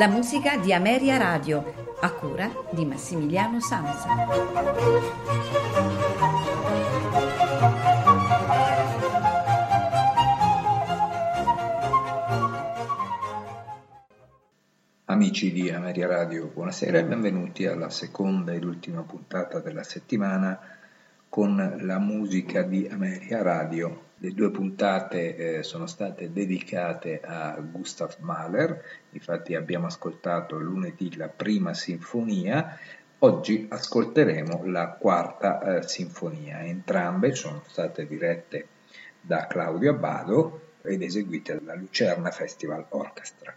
La musica di Ameria Radio, a cura di Massimiliano Sanza. Amici di Ameria Radio, buonasera e benvenuti alla seconda ed ultima puntata della settimana con la musica di Ameria Radio. Le due puntate eh, sono state dedicate a Gustav Mahler, infatti abbiamo ascoltato lunedì la prima sinfonia, oggi ascolteremo la quarta eh, sinfonia. Entrambe sono state dirette da Claudio Abbado ed eseguite dalla Lucerna Festival Orchestra.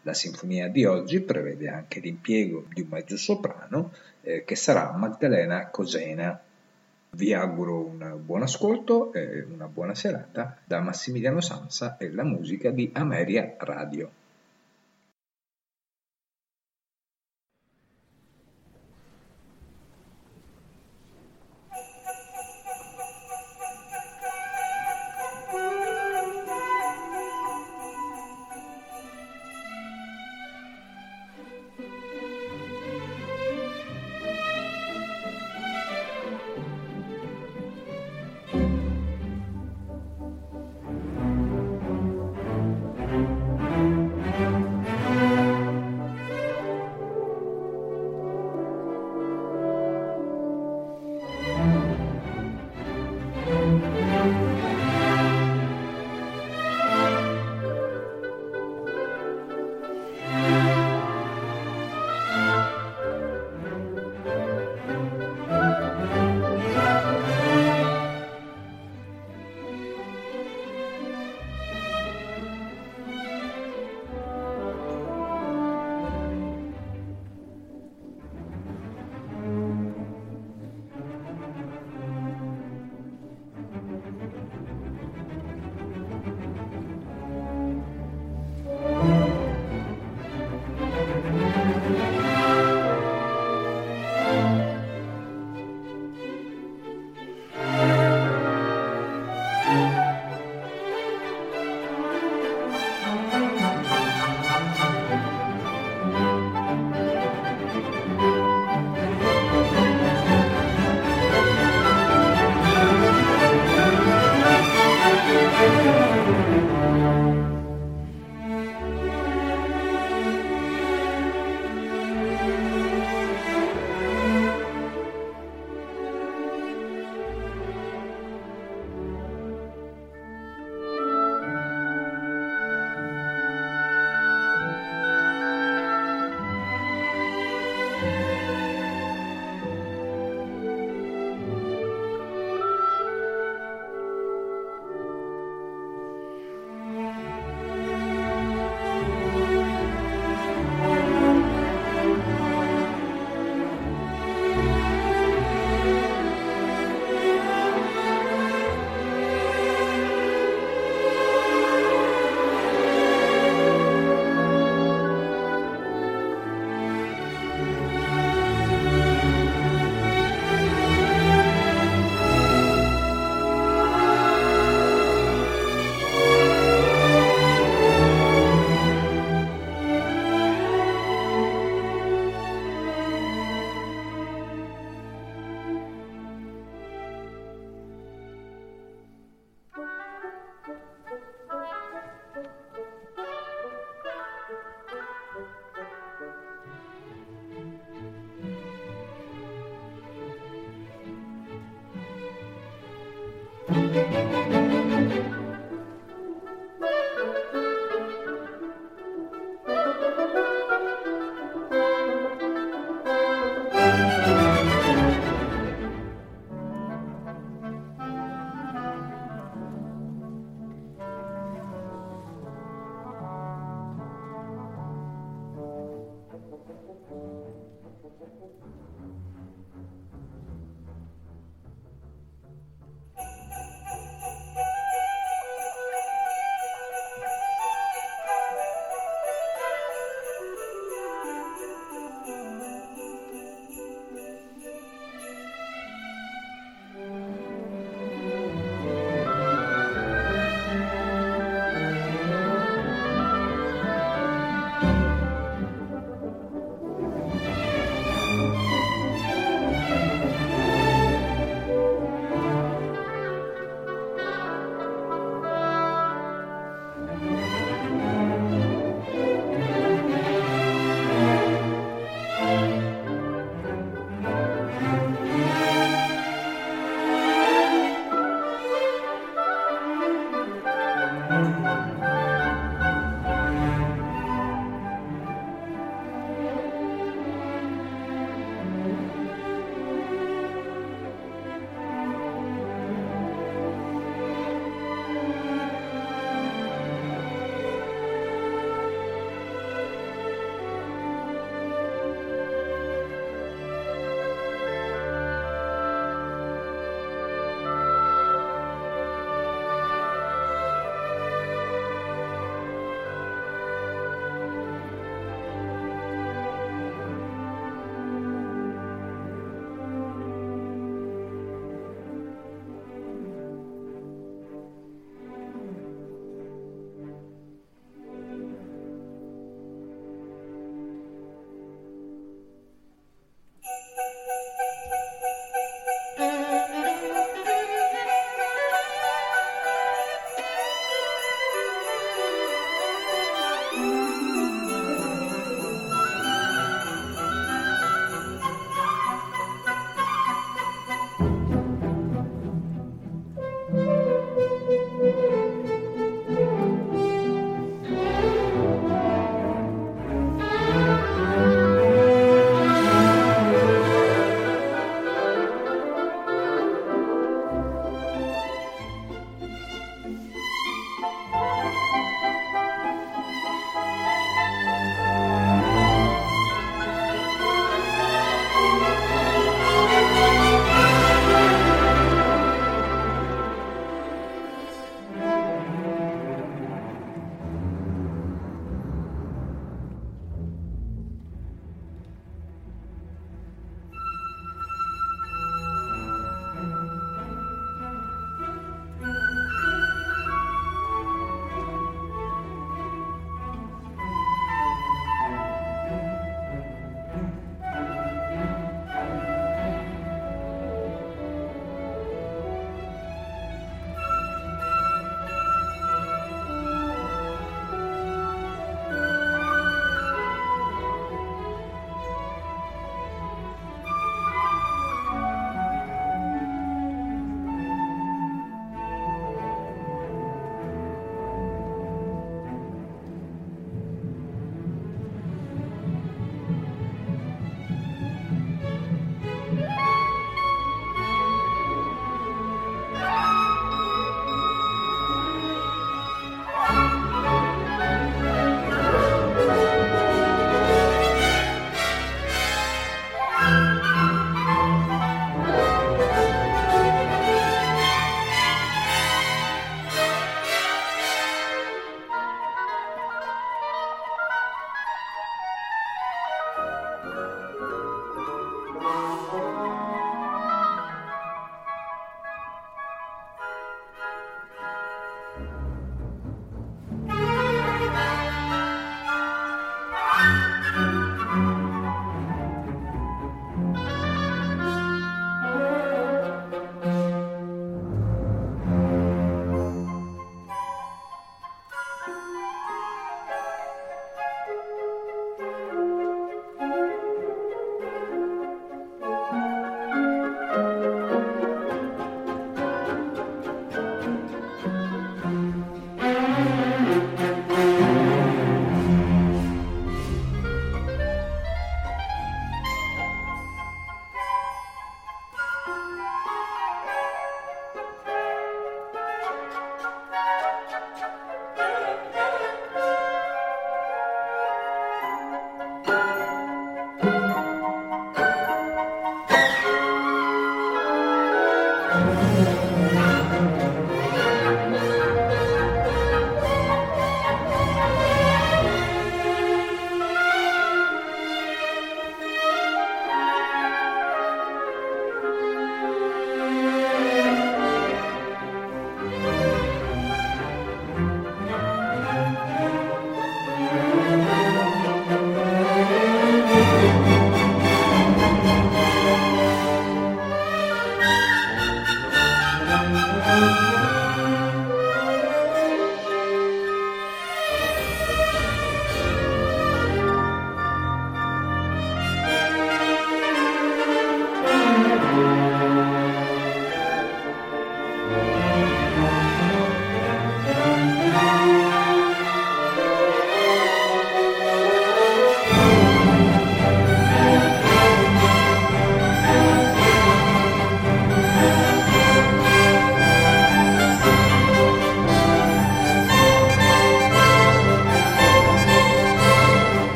La sinfonia di oggi prevede anche l'impiego di un mezzo soprano eh, che sarà Magdalena Cosena. Vi auguro un buon ascolto e una buona serata da Massimiliano Sansa e la musica di Ameria Radio.